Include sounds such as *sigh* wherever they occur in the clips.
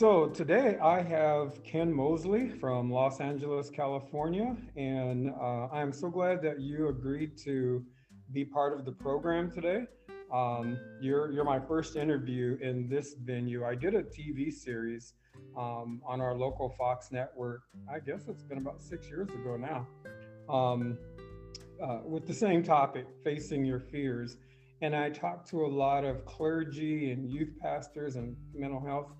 so today I have Ken Mosley from Los Angeles, California, and uh, I'm so glad that you agreed to be part of the program today. Um, you're you're my first interview in this venue. I did a TV series um, on our local Fox network. I guess it's been about six years ago now, um, uh, with the same topic, facing your fears. And I talked to a lot of clergy and youth pastors and mental health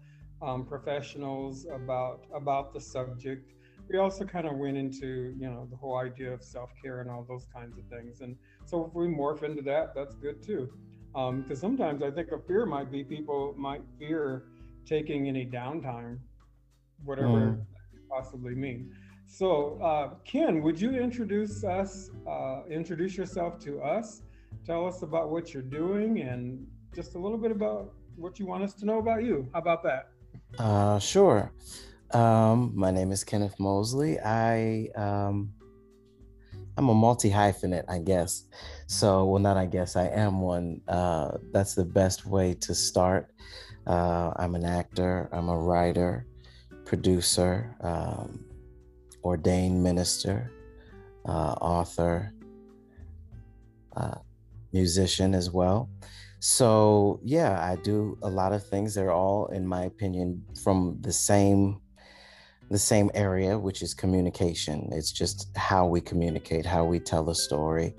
um, professionals about about the subject. We also kind of went into you know the whole idea of self care and all those kinds of things. And so if we morph into that, that's good too. Because um, sometimes I think a fear might be people might fear taking any downtime, whatever mm. possibly mean. So, uh, Ken, would you introduce us, uh, introduce yourself to us? Tell us about what you're doing and just a little bit about what you want us to know about you. How about that? Uh, sure. Um, my name is Kenneth Mosley. I um, I'm a multi hyphenate, I guess. So, well, not I guess I am one. Uh, that's the best way to start. Uh, I'm an actor. I'm a writer, producer, um, ordained minister, uh, author, uh, musician as well. So, yeah, I do a lot of things. They're all, in my opinion, from the same the same area, which is communication. It's just how we communicate, how we tell a story,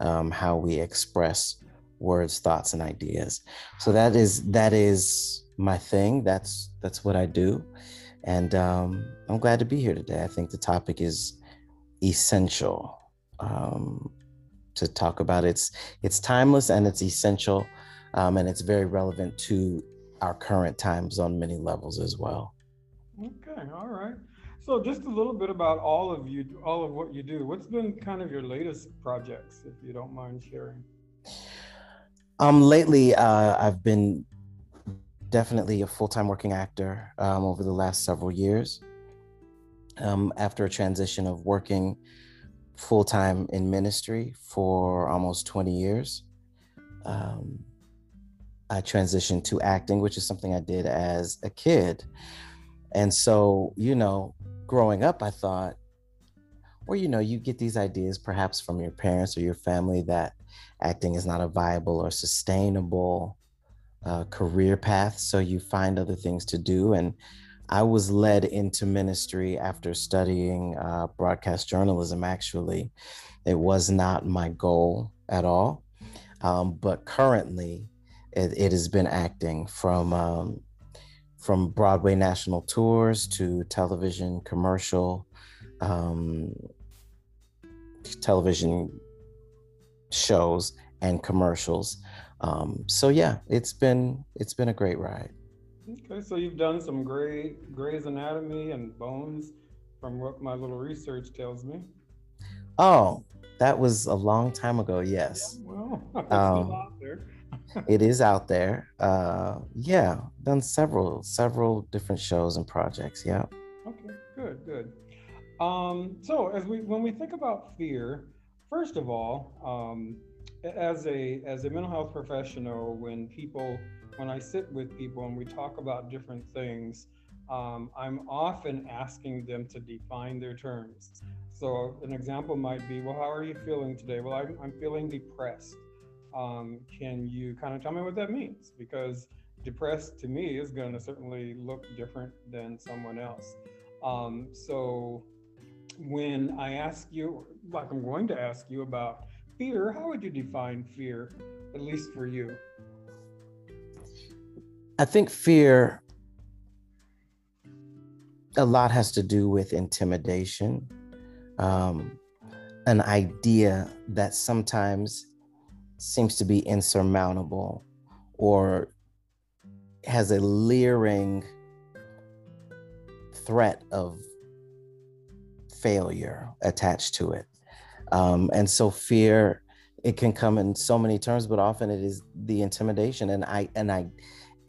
um, how we express words, thoughts, and ideas. So that is that is my thing. That's that's what I do, and um, I'm glad to be here today. I think the topic is essential um, to talk about. It's it's timeless and it's essential um, and it's very relevant to our current times on many levels as well. Okay, all right. So just a little bit about all of you, all of what you do. What's been kind of your latest projects, if you don't mind sharing? Um, lately, uh, I've been definitely a full-time working actor um, over the last several years. Um, after a transition of working full-time in ministry for almost 20 years. Um, I transitioned to acting, which is something I did as a kid. And so, you know, growing up, I thought, or, you know, you get these ideas perhaps from your parents or your family that acting is not a viable or sustainable uh, career path. So you find other things to do. And I was led into ministry after studying uh, broadcast journalism, actually. It was not my goal at all. Um, but currently, it, it has been acting from um, from Broadway national tours to television commercial, um, television shows and commercials. Um, so yeah, it's been it's been a great ride. Okay, so you've done some great Grey's Anatomy and Bones, from what my little research tells me. Oh, that was a long time ago. Yes. Yeah, well, *laughs* um, still out there it is out there. Uh, yeah, done several several different shows and projects. Yeah. Okay, good, good. Um, so as we when we think about fear, first of all, um, as a as a mental health professional, when people when I sit with people and we talk about different things, um, I'm often asking them to define their terms. So an example might be, well, how are you feeling today? Well, I'm, I'm feeling depressed um, can you kind of tell me what that means? Because depressed to me is going to certainly look different than someone else. Um, so when I ask you, like I'm going to ask you about fear, how would you define fear, at least for you? I think fear a lot has to do with intimidation, um, an idea that sometimes seems to be insurmountable or has a leering threat of failure attached to it. Um, and so fear, it can come in so many terms, but often it is the intimidation and I and I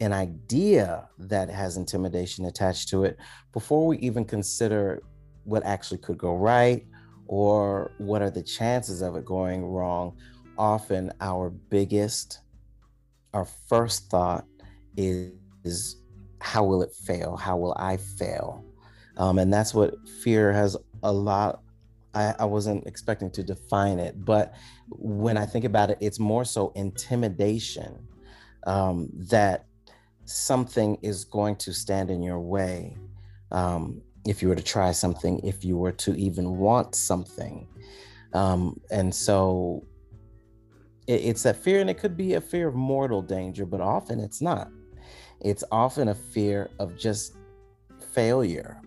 an idea that has intimidation attached to it before we even consider what actually could go right or what are the chances of it going wrong often our biggest, our first thought is, is how will it fail? How will I fail? Um, and that's what fear has a lot. I, I wasn't expecting to define it, but when I think about it, it's more so intimidation um, that something is going to stand in your way um, if you were to try something, if you were to even want something. Um, and so it, it's that fear, and it could be a fear of mortal danger, but often it's not. It's often a fear of just failure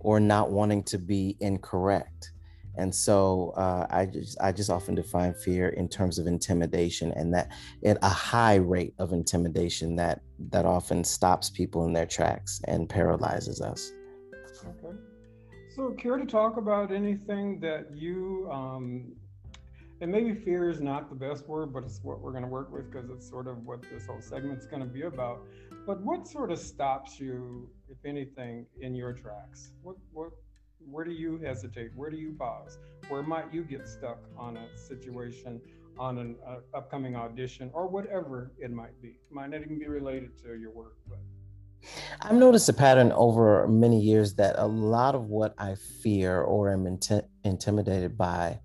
or not wanting to be incorrect. And so uh, I just I just often define fear in terms of intimidation, and that at a high rate of intimidation that that often stops people in their tracks and paralyzes us. Okay. So, care to talk about anything that you, um, and maybe fear is not the best word, but it's what we're going to work with because it's sort of what this whole segment's going to be about. But what sort of stops you, if anything, in your tracks? What what where do you hesitate? Where do you pause? Where might you get stuck on a situation, on an uh, upcoming audition, or whatever it might be? Might not even be related to your work, but. I've noticed a pattern over many years that a lot of what I fear or am inti- intimidated by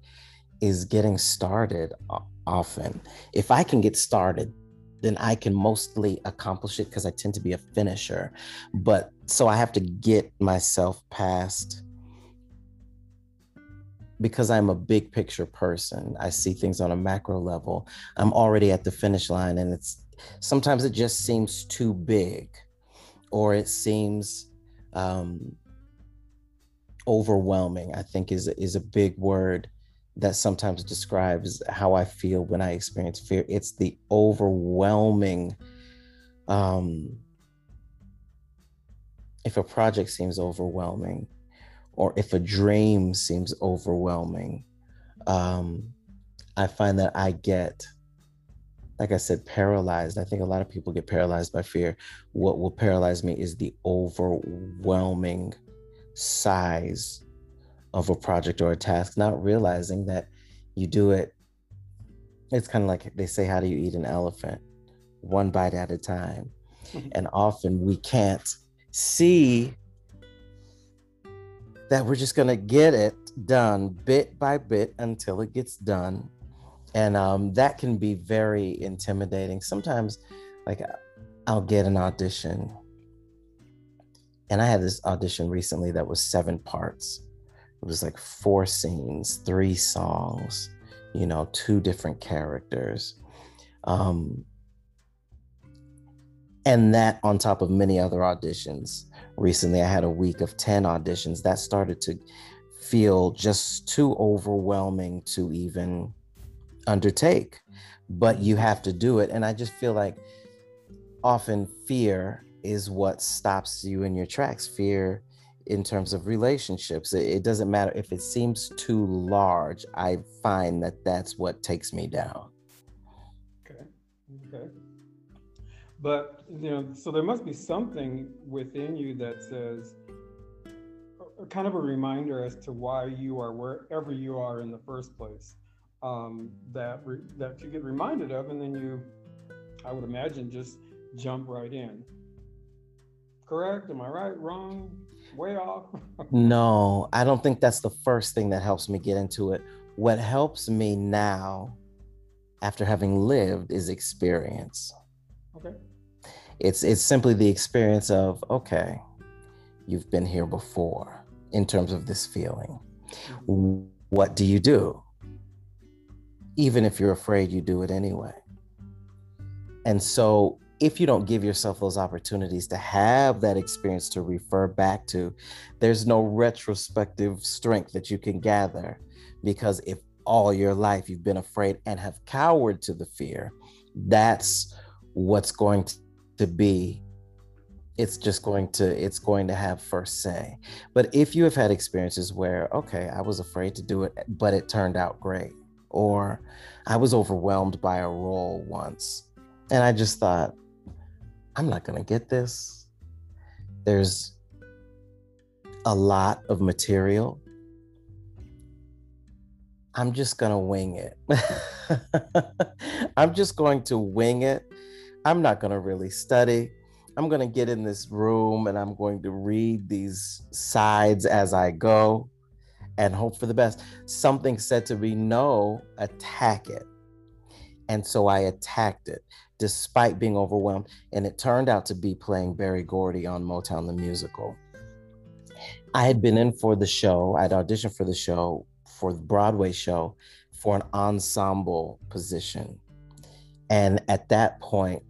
is getting started often. If I can get started, then I can mostly accomplish it because I tend to be a finisher. But so I have to get myself past because I'm a big picture person. I see things on a macro level. I'm already at the finish line and it's sometimes it just seems too big or it seems um, overwhelming, I think is is a big word that sometimes describes how I feel when I experience fear. It's the overwhelming. Um, if a project seems overwhelming, or if a dream seems overwhelming, um, I find that I get, like I said, paralyzed. I think a lot of people get paralyzed by fear. What will paralyze me is the overwhelming size of a project or a task, not realizing that you do it. It's kind of like they say, How do you eat an elephant? One bite at a time. Mm-hmm. *laughs* And often we can't see that we're just going to get it done bit by bit until it gets done. And um, that can be very intimidating. Sometimes, like, I'll get an audition. And I had this audition recently that was seven parts it was like four scenes, three songs, you know, two different characters. Um, and that on top of many other auditions. Recently, I had a week of 10 auditions that started to feel just too overwhelming to even undertake. But you have to do it. And I just feel like often fear is what stops you in your tracks. Fear in terms of relationships. It, it, doesn't matter if it seems too large. I find that that's what takes me down. Okay. Okay. But, you know, so there must be something within you that says, kind of a reminder as to why you are wherever you are in the first place. Um, that re- that you get reminded of, and then you, I would imagine, just jump right in. Correct? Am I right? Wrong? Way off? no, *laughs* I don't think that's the first thing that helps me get into it. What helps me now, after having lived, is experience. Okay. It's it's simply the experience of okay, you've been here before in terms of this feeling. Mm-hmm. What do you do? Even if you're afraid, you do it anyway. And so if you don't give yourself those opportunities to have that experience to refer back to, there's no retrospective strength that you can gather. Because if all your life you've been afraid and have cowered to the fear, that's what's going to be it's just going to it's going to have first say but if you have had experiences where okay i was afraid to do it but it turned out great or i was overwhelmed by a role once and i just thought I'm not going to get this. There's a lot of material. I'm just going to wing it. *laughs* I'm just going to wing it. I'm not going to really study. I'm going to get in this room and I'm going to read these sides as I go and hope for the best. Something said to me, no, attack it. And so I attacked it despite being overwhelmed. And it turned out to be playing Berry Gordy on Motown the Musical. I had been in for the show, I'd auditioned for the show, for the Broadway show, for an ensemble position. And at that point,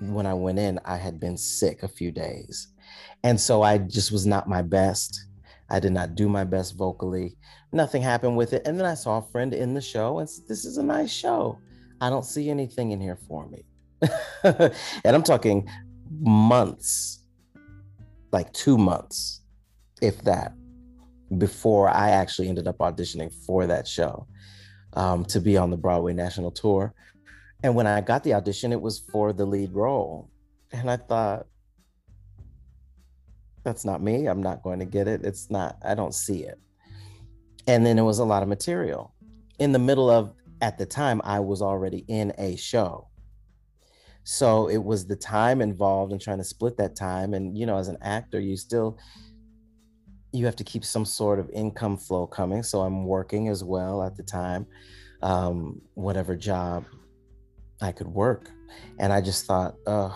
when I went in, I had been sick a few days. And so I just was not my best. I did not do my best vocally. Nothing happened with it. And then I saw a friend in the show and said, This is a nice show. I don't see anything in here for me. *laughs* and I'm talking months, like two months, if that, before I actually ended up auditioning for that show um, to be on the Broadway National Tour. And when I got the audition, it was for the lead role. And I thought, that's not me. I'm not going to get it. It's not, I don't see it. And then it was a lot of material. In the middle of, at the time, I was already in a show. So it was the time involved in trying to split that time. And, you know, as an actor, you still, you have to keep some sort of income flow coming. So I'm working as well at the time, um, whatever job I could work. And I just thought, oh,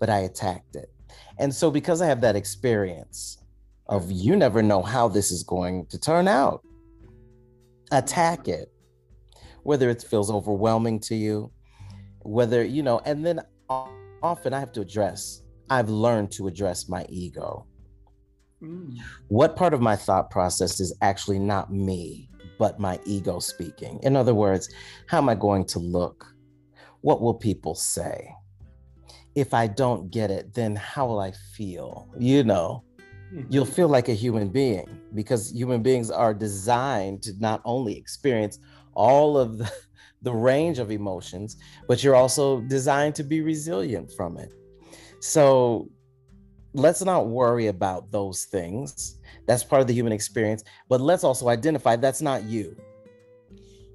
but I attacked it. And so because I have that experience of you never know how this is going to turn out, attack it. Whether it feels overwhelming to you, whether, you know, and then often I have to address, I've learned to address my ego. Mm. What part of my thought process is actually not me? but my ego speaking. In other words, how am I going to look? What will people say? If I don't get it, then how will I feel? You know, you'll mm-hmm. feel like a human being because human beings are designed to not only experience all of the, the range of emotions, but you're also designed to be resilient from it. So let's not worry about those things. That's part of the human experience. But let's also identify that's not you.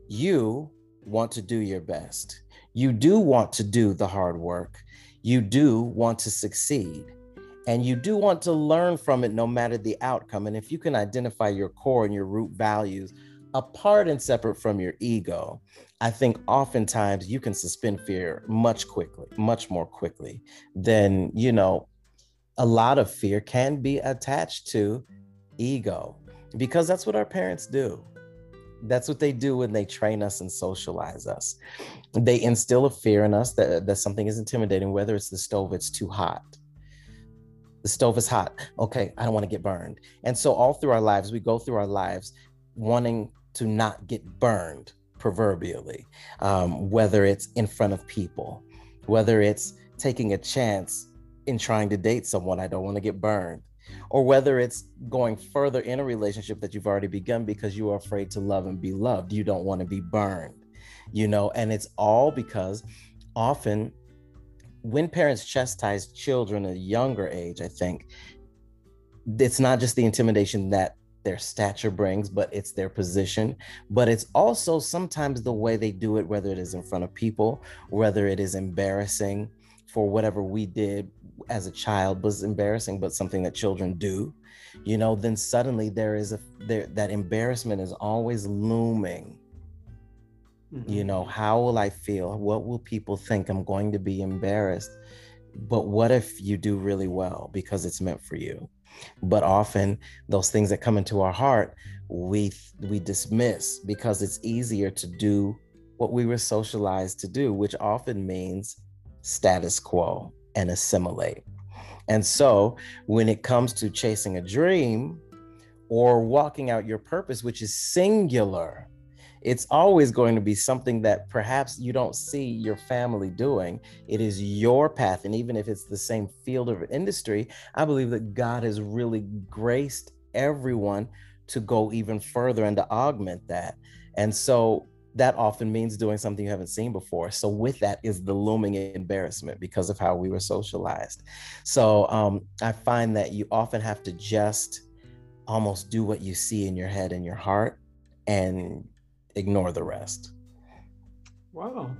You want to do your best. You do want to do the hard work. You do want to succeed. And you do want to learn from it no matter the outcome. And if you can identify your core and your root values apart and separate from your ego, I think oftentimes you can suspend fear much quickly, much more quickly than, you know, a lot of fear can be attached to ego because that's what our parents do. That's what they do when they train us and socialize us. They instill a fear in us that, that something is intimidating, whether it's the stove, it's too hot. The stove is hot. Okay, I don't want to get burned. And so, all through our lives, we go through our lives wanting to not get burned, proverbially, um, whether it's in front of people, whether it's taking a chance in trying to date someone. I don't want to get burned. Or whether it's going further in a relationship that you've already begun because you are afraid to love and be loved. You don't want to be burned, you know, and it's all because often when parents chastise children at a younger age, I think it's not just the intimidation that their stature brings, but it's their position. But it's also sometimes the way they do it, whether it is in front of people, whether it is embarrassing for whatever we did as a child was embarrassing, but something that children do, you know, then suddenly there is a there that embarrassment is always looming. Mm-hmm. You know, how will I feel? What will people think? I'm going to be embarrassed. But what if you do really well because it's meant for you? But often those things that come into our heart, we we dismiss because it's easier to do what we were socialized to do, which often means status quo and assimilate. And so when it comes to chasing a dream or walking out your purpose, which is singular, it's always going to be something that perhaps you don't see your family doing. It is your path. And even if it's the same field of industry, I believe that God has really graced everyone to go even further and to augment that. And so that often means doing something you haven't seen before. So with that is the looming embarrassment because of how we were socialized. So um, I find that you often have to just almost do what you see in your head and your heart and ignore the rest. Wow.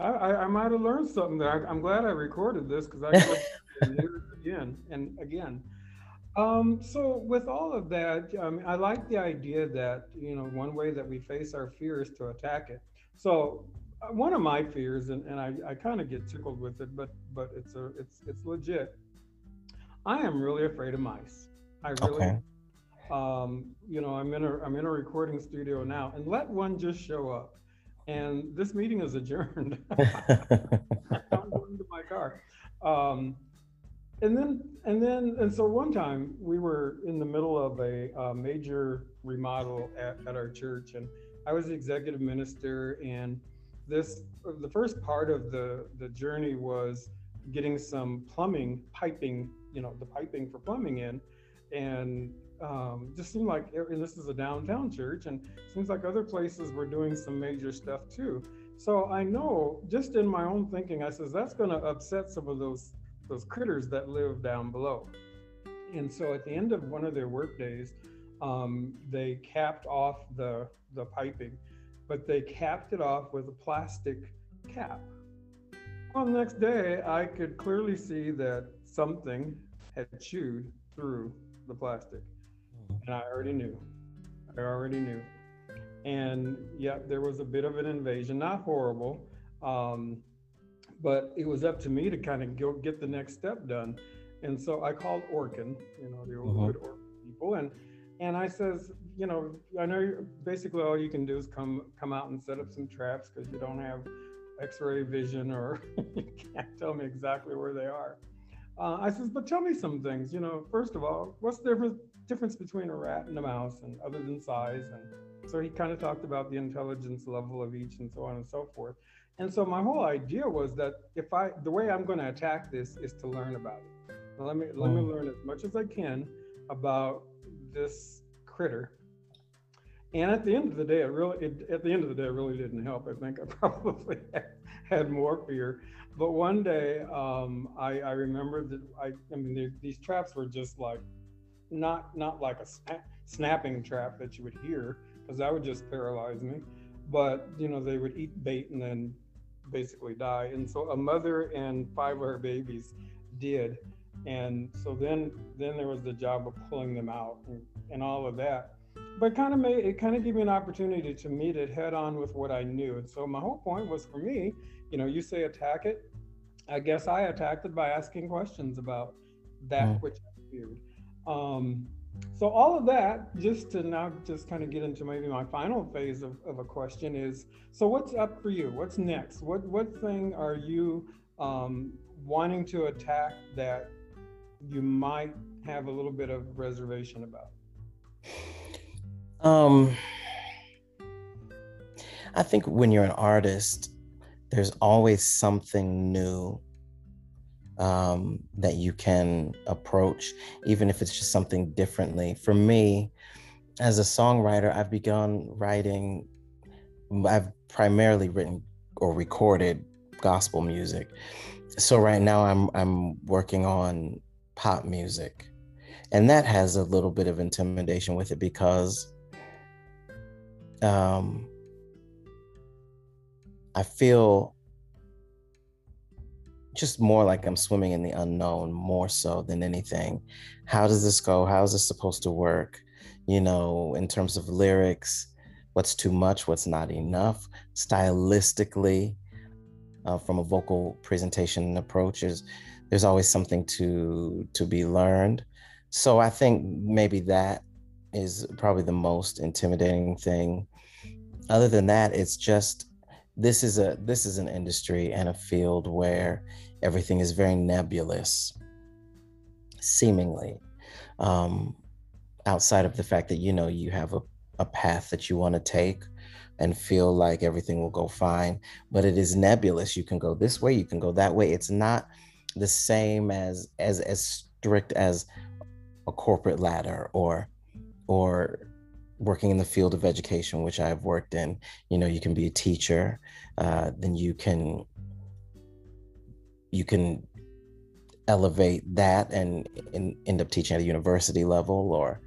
I, I, I might have learned something there. I, am glad I recorded this because I can hear it again and again. Um, so with all of that, um, I like the idea that you know one way that we face our fear is to attack it. So uh, one of my fears, and, and I, I kind of get tickled with it, but but it's a it's it's legit. I am really afraid of mice. I really. Okay. Um, you know, I'm in a I'm in a recording studio now, and let one just show up, and this meeting is adjourned. *laughs* *laughs* I'm going to my car. Um, and then and then and so one time we were in the middle of a, a major remodel at, at our church and i was the executive minister and this the first part of the the journey was getting some plumbing piping you know the piping for plumbing in and um, just seemed like and this is a downtown church and seems like other places were doing some major stuff too so i know just in my own thinking i says that's going to upset some of those those critters that live down below. And so at the end of one of their work days, um, they capped off the, the piping, but they capped it off with a plastic cap. Well, the next day, I could clearly see that something had chewed through the plastic. And I already knew. I already knew. And yeah, there was a bit of an invasion, not horrible. Um, but it was up to me to kind of go get the next step done. And so I called Orkin, you know, the old uh-huh. Orkin people, and and I says, you know, I know basically all you can do is come come out and set up some traps because you don't have X-ray vision or *laughs* you can't tell me exactly where they are. Uh, I says, but tell me some things. You know, first of all, what's the difference difference between a rat and a mouse, and other than size? And so he kind of talked about the intelligence level of each, and so on and so forth. And so my whole idea was that if I, the way I'm going to attack this is to learn about it. Now let me let me mm. learn as much as I can about this critter. And at the end of the day, it really, it, at the end of the day, it really didn't help. I think I *laughs* probably had more fear. But one day, um, I, I remember that I, I mean, these traps were just like, not not like a sna- snapping trap that you would hear, because that would just paralyze me. But you know, they would eat bait and then basically die. And so a mother and five of her babies did. And so then then there was the job of pulling them out and, and all of that. But kind of made it kind of gave me an opportunity to meet it head on with what I knew. And so my whole point was for me, you know, you say attack it. I guess I attacked it by asking questions about that mm. which I feared. Um, so all of that, just to now just kind of get into maybe my final phase of, of a question is, so what's up for you? What's next? What what thing are you um, wanting to attack that you might have a little bit of reservation about? Um, I think when you're an artist, there's always something new um, that you can approach, even if it's just something differently. For me, as a songwriter, I've begun writing, I've primarily written or recorded gospel music. So right now I'm I'm working on pop music. And that has a little bit of intimidation with it because um I feel just more like I'm swimming in the unknown more so than anything. How does this go? How is this supposed to work? You know, in terms of lyrics, what's too much, what's not enough, stylistically, uh, from a vocal presentation and approaches, there's always something to to be learned. So I think maybe that is probably the most intimidating thing. Other than that, it's just this is a this is an industry and a field where everything is very nebulous seemingly um, outside of the fact that you know you have a, a path that you want to take and feel like everything will go fine but it is nebulous. You can go this way you can go that way. It's not the same as as as strict as a corporate ladder or or working in the field of education, which I've worked in, you know, you can be a teacher, uh, then you can you can elevate that and, and end up teaching at a university level or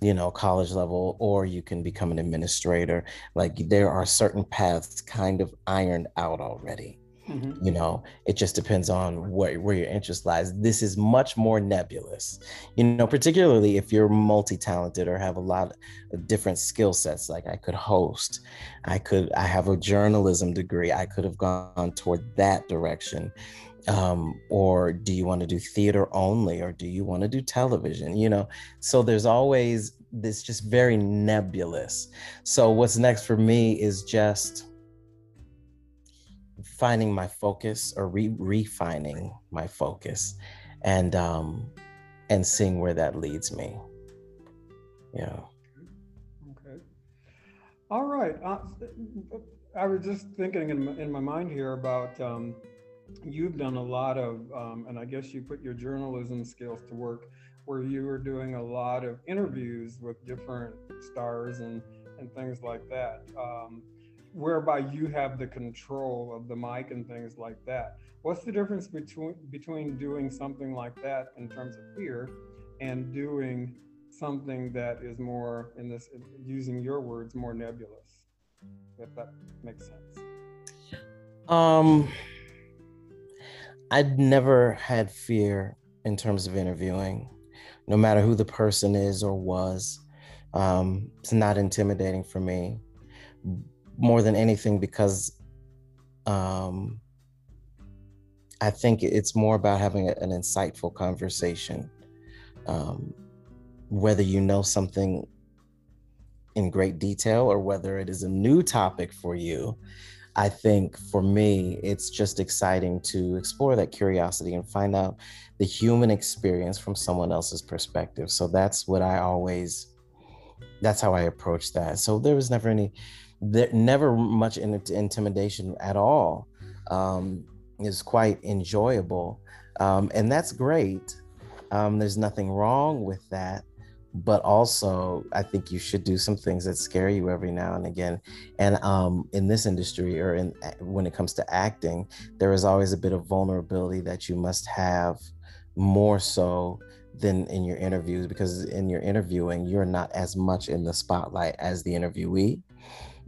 you know college level or you can become an administrator. Like there are certain paths kind of ironed out already Mm-hmm. You know, it just depends on where, where your interest lies. This is much more nebulous, you know, particularly if you're multi talented or have a lot of different skill sets. Like I could host, I could, I have a journalism degree, I could have gone toward that direction. Um, or do you want to do theater only, or do you want to do television? You know, so there's always this just very nebulous. So, what's next for me is just finding my focus or re- refining my focus and um and seeing where that leads me. Yeah. Okay. All right. Uh, i was just thinking in my, in my mind here about um you've done a lot of um, and i guess you put your journalism skills to work where you were doing a lot of interviews with different stars and and things like that. Um, whereby you have the control of the mic and things like that. What's the difference between between doing something like that in terms of fear and doing something that is more in this using your words more nebulous if that makes sense? Um i'd never had fear in terms of interviewing no matter who the person is or was. Um, it's not intimidating for me more than anything because um, I think it's more about having an insightful conversation. Um, whether you know something in great detail or whether it is a new topic for you, I think for me, it's just exciting to explore that curiosity and find out the human experience from someone else's perspective. So that's what I always, that's how I approach that. So there was never any there never much intimidation at all um, is quite enjoyable um, and that's great. Um, there's nothing wrong with that but also i think you should do some things that scare you every now and again and um, in this industry or in when it comes to acting there is always a bit of vulnerability that you must have more so than in your interviews because in your interviewing you're not as much in the spotlight as the interviewee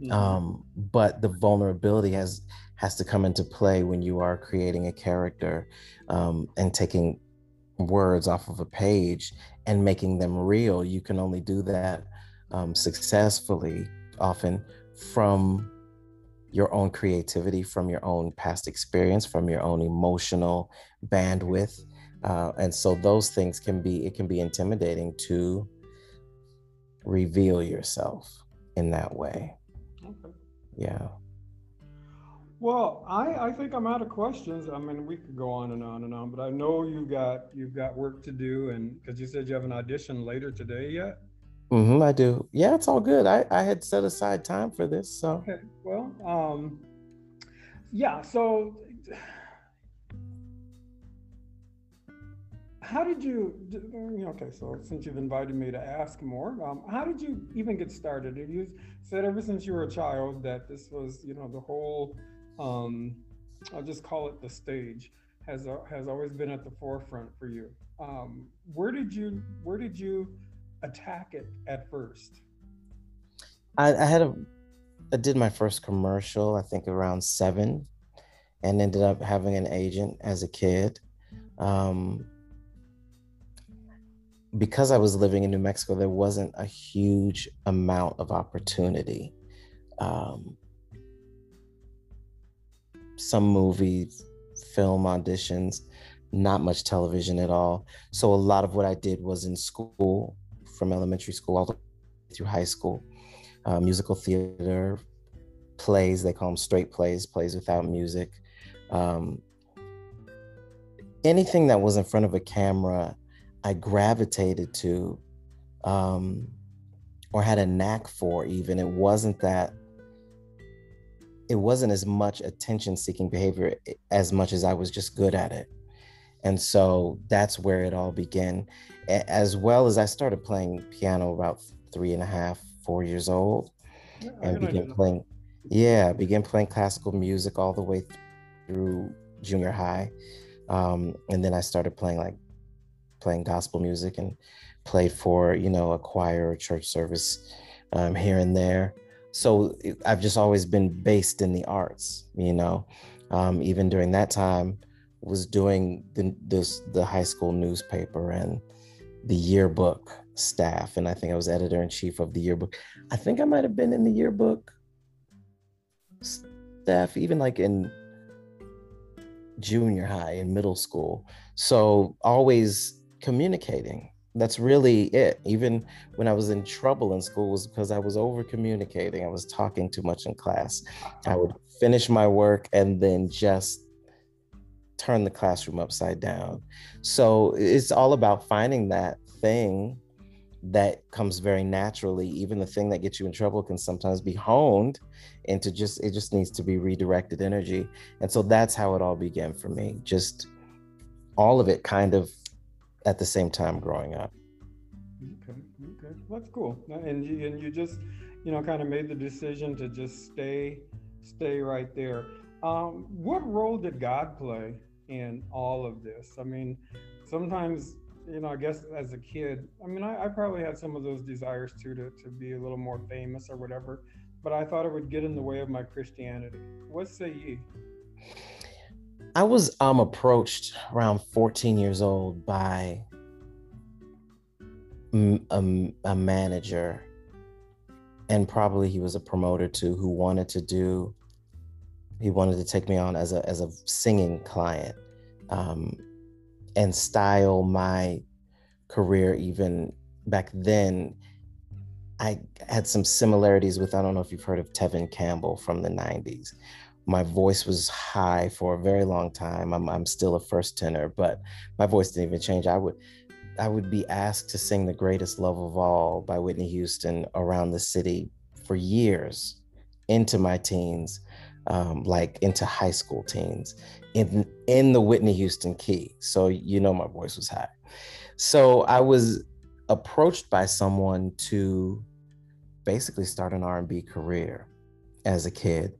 Mm-hmm. Um, but the vulnerability has has to come into play when you are creating a character um, and taking words off of a page and making them real. You can only do that um, successfully, often from your own creativity, from your own past experience, from your own emotional bandwidth. Uh, and so those things can be, it can be intimidating to reveal yourself in that way. Okay. Yeah. Well, I, I think I'm out of questions. I mean, we could go on and on and on, but I know you've got you've got work to do, and because you said you have an audition later today yet. Mm-hmm, I do. Yeah, it's all good. I I had set aside time for this, so. Okay. Well, um, yeah. So how did you, okay, so since you've invited me to ask more, um, how did you even get started? You said ever since you were a child that this was, you know, the whole, um, I'll just call it the stage, has uh, has always been at the forefront for you. Um, where did you where did you attack it at first? I, I had a I did my first commercial, I think around seven, and ended up having an agent as a kid. Um, because I was living in New Mexico, there wasn't a huge amount of opportunity. Um, some movies, film auditions, not much television at all. So a lot of what I did was in school, from elementary school all the way through high school, uh, musical theater, plays. They call them straight plays, plays without music. Um, anything that was in front of a camera I gravitated to um, or had a knack for, even. It wasn't that, it wasn't as much attention seeking behavior as much as I was just good at it. And so that's where it all began. As well as I started playing piano about three and a half, four years old, yeah, and began playing. Yeah, began playing classical music all the way through junior high, um, and then I started playing like playing gospel music and played for you know a choir or church service um, here and there so i've just always been based in the arts you know Um, even during that time, was doing the, this the high school newspaper and the yearbook staff, and I think I was editor in chief of the yearbook. I think I might have been in the yearbook staff, even like in junior high and middle school. So always communicating. That's really it. Even when I was in trouble in school was because I was over communicating. I was talking too much in class. I would finish my work and then just turn the classroom upside down. So it's all about finding that thing that comes very naturally. Even the thing that gets you in trouble can sometimes be honed into just, it just needs to be redirected energy. And so that's how it all began for me. Just all of it kind of at the same time growing up. Okay, okay, that's cool. And you, and you just, you know, kind of made the decision to just stay, stay right there. Um, what role did God play in all of this? I mean, sometimes, you know, I guess as a kid, I mean, I, I probably had some of those desires too to, to be a little more famous or whatever, but I thought it would get in the way of my Christianity. What say ye? I was um approached around 14 years old by a, a manager. And probably he was a promoter too who wanted to do he wanted to take me on as a as a singing client um, and style my career even back then. I had some similarities with i don't know if you've heard of tevin campbell from the 90s my voice was high for a very long time. I'm, I'm still a first tenor, but my voice didn't even change. I would I would be asked to sing The Greatest Love of All by Whitney Houston around the city for years into my teens, um, like into high school teens, in in the Whitney Houston key. So you know my voice was high. So I was approached by someone to basically start an R&B career as a kid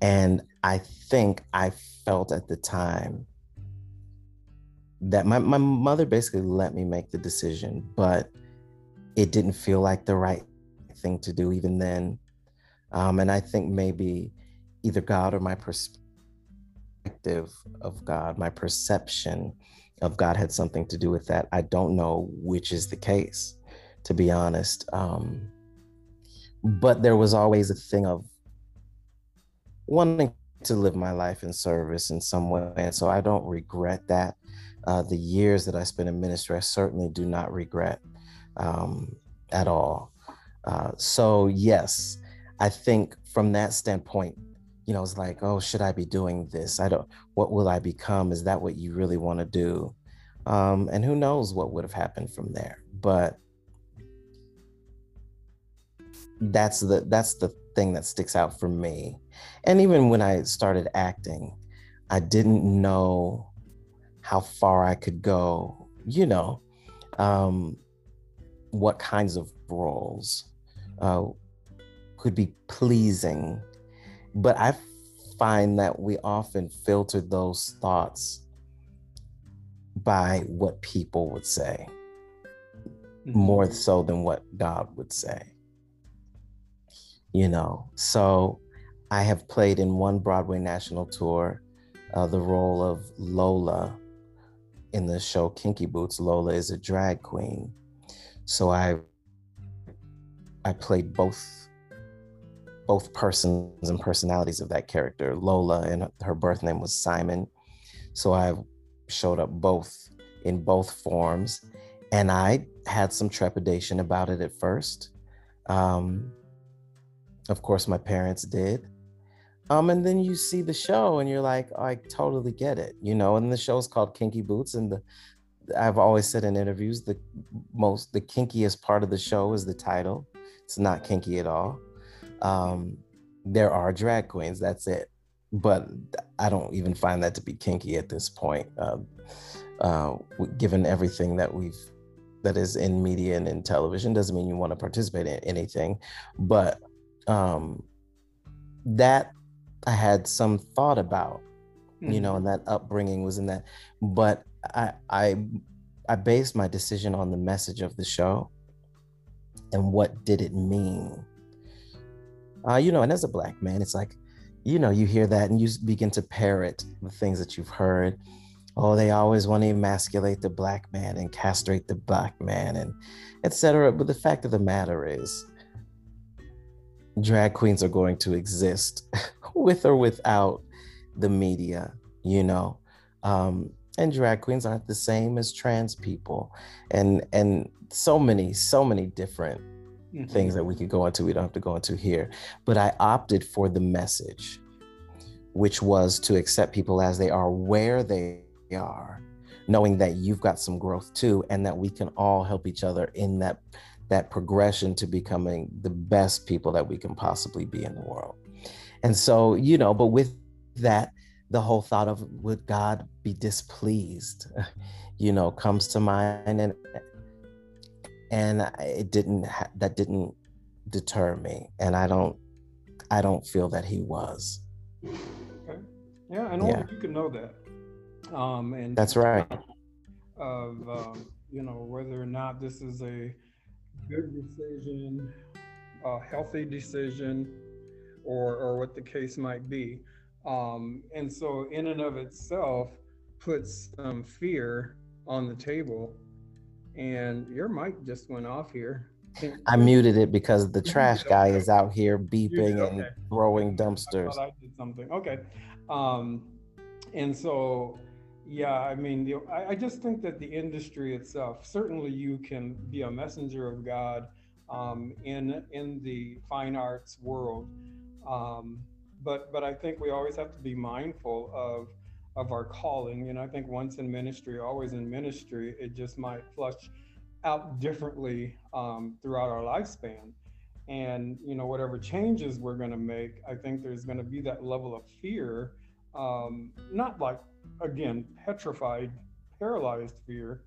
and I think I felt at the time that my, my mother basically let me make the decision, but it didn't feel like the right thing to do even then. Um, and I think maybe either God or my perspective of God, my perception of God had something to do with that. I don't know which is the case, to be honest. Um, but there was always a thing of wanting to live my life in service in some way. And so I don't regret that. Uh, the years that I spent in ministry, I certainly do not regret um, at all. Uh, so, yes, I think from that standpoint, you know, it's like, oh, should I be doing this? I don't, what will I become? Is that what you really want to do? Um, and who knows what would have happened from there. But that's the that's the thing that sticks out for me and even when I started acting, I didn't know how far I could go, you know, um, what kinds of roles uh, could be pleasing. But I find that we often filter those thoughts by what people would say mm-hmm. more so than what God would say. You know, so I have played in one Broadway national tour uh, the role of Lola in the show Kinky Boots. Lola is a drag queen. So I I played both both persons and personalities of that character. Lola and her birth name was Simon. So I showed up both in both forms. And I had some trepidation about it at first. Um, of course, my parents did. Um, and then you see the show and you're like, oh, I totally get it, you know. And the show's called Kinky Boots, and the I've always said in interviews the most the kinkiest part of the show is the title. It's not kinky at all. Um, there are drag queens, that's it. But I don't even find that to be kinky at this point, uh, uh, given everything that we've that is in media and in television. Doesn't mean you want to participate in anything, but um, that I had some thought about, mm-hmm. you know, mm-hmm. and that upbringing was in that. But I I I based my decision on the message of the show and what did it mean. Uh, you know, and as a black man, it's like, you know, you hear that and you begin to parrot the things that you've heard. Oh, they always want to emasculate the black man and castrate the black man and etc. But the fact of the matter is, drag queens are going to exist *laughs* with or without the media, you know. Um, and drag queens aren't the same as trans people and and so many so many different mm-hmm. things that we could go into we don't have to go into here but i opted for the message which was to accept people as they are where they are knowing that you've got some growth too and that we can all help each other in that that progression to becoming the best people that we can possibly be in the world and so you know but with that the whole thought of would God be displeased, *laughs* you know, comes to mind, and and it didn't that didn't deter me, and I don't I don't feel that He was. Okay. Yeah, and only yeah. you can know that. Um, and that's right. Of um, you know whether or not this is a good decision, a healthy decision, or or what the case might be. Um, and so, in and of itself, puts some fear on the table. And your mic just went off here. I muted it because the trash guy is out here beeping okay. and throwing dumpsters. I, I, did something. Okay. Um, and so, yeah, I mean, the, I, I, just think that the industry itself, certainly you can be a messenger of God um, in in the fine arts world. Um, but but I think we always have to be mindful of of our calling. Know, I think once in ministry, always in ministry, it just might flush out differently um, throughout our lifespan. And you know, whatever changes we're going to make, I think there's going to be that level of fear, um, not like again petrified, paralyzed fear,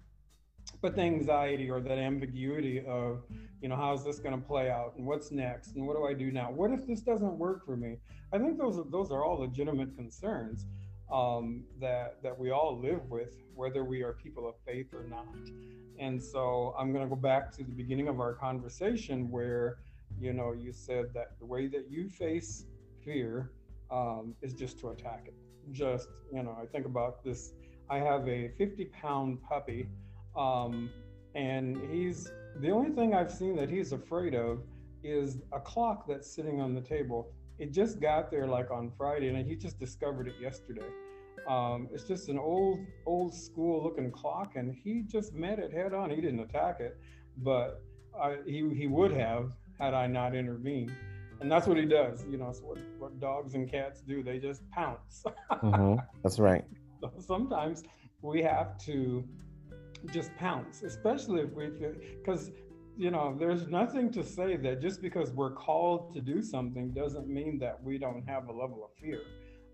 but the anxiety or that ambiguity of, you know, how's this going to play out and what's next and what do I do now? What if this doesn't work for me? I think those are, those are all legitimate concerns um, that that we all live with, whether we are people of faith or not. And so I'm going to go back to the beginning of our conversation where, you know, you said that the way that you face fear um, is just to attack it. Just, you know, I think about this. I have a 50 pound puppy um, and he's the only thing I've seen that he's afraid of is a clock that's sitting on the table. It just got there like on Friday, and he just discovered it yesterday. Um, it's just an old, old school looking clock, and he just met it head on. He didn't attack it, but I, he he would have had I not intervened. And that's what he does. You know, it's what, what dogs and cats do. They just pounce. *laughs* mm-hmm. That's right. So sometimes we have to just pounce, especially if we, because you know, there's nothing to say that just because we're called to do something doesn't mean that we don't have a level of fear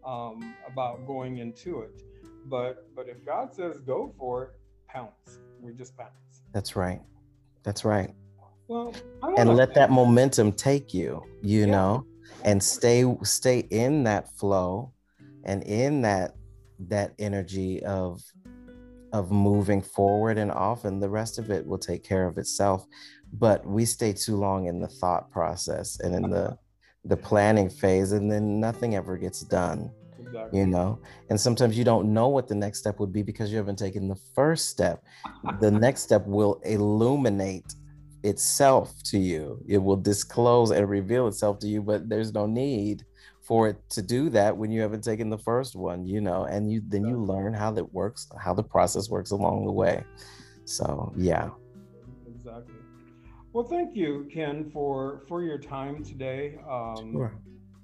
um, about going into it. But but if God says go for it, pounce. We just pounce. That's right. That's right. Well, and know. let that momentum take you. You yeah. know, and stay stay in that flow, and in that that energy of of moving forward and often the rest of it will take care of itself but we stay too long in the thought process and in the *laughs* the planning phase and then nothing ever gets done exactly. you know and sometimes you don't know what the next step would be because you haven't taken the first step the next step will illuminate itself to you it will disclose and reveal itself to you but there's no need for it to do that when you haven't taken the first one, you know, and you then you learn how that works, how the process works along the way. So yeah. Exactly. Well, thank you, Ken, for for your time today. Um, sure.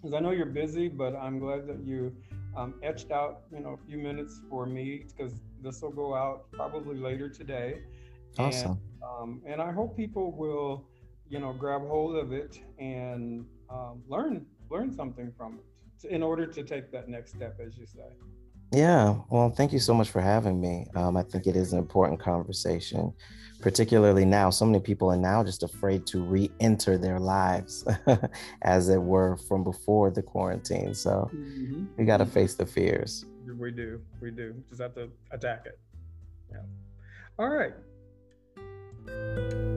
Because I know you're busy, but I'm glad that you um, etched out, you know, a few minutes for me because this will go out probably later today. Awesome. And, um, and I hope people will, you know, grab hold of it and um, learn learn something from it in order to take that next step, as you say. Yeah, well, thank you so much for having me. Um, I think it is an important conversation, particularly now. So many people are now just afraid to re enter their lives, *laughs* as it were, from before the quarantine. So mm-hmm. we got to face the fears. We do. We do. Just have to attack it. Yeah. All right. Música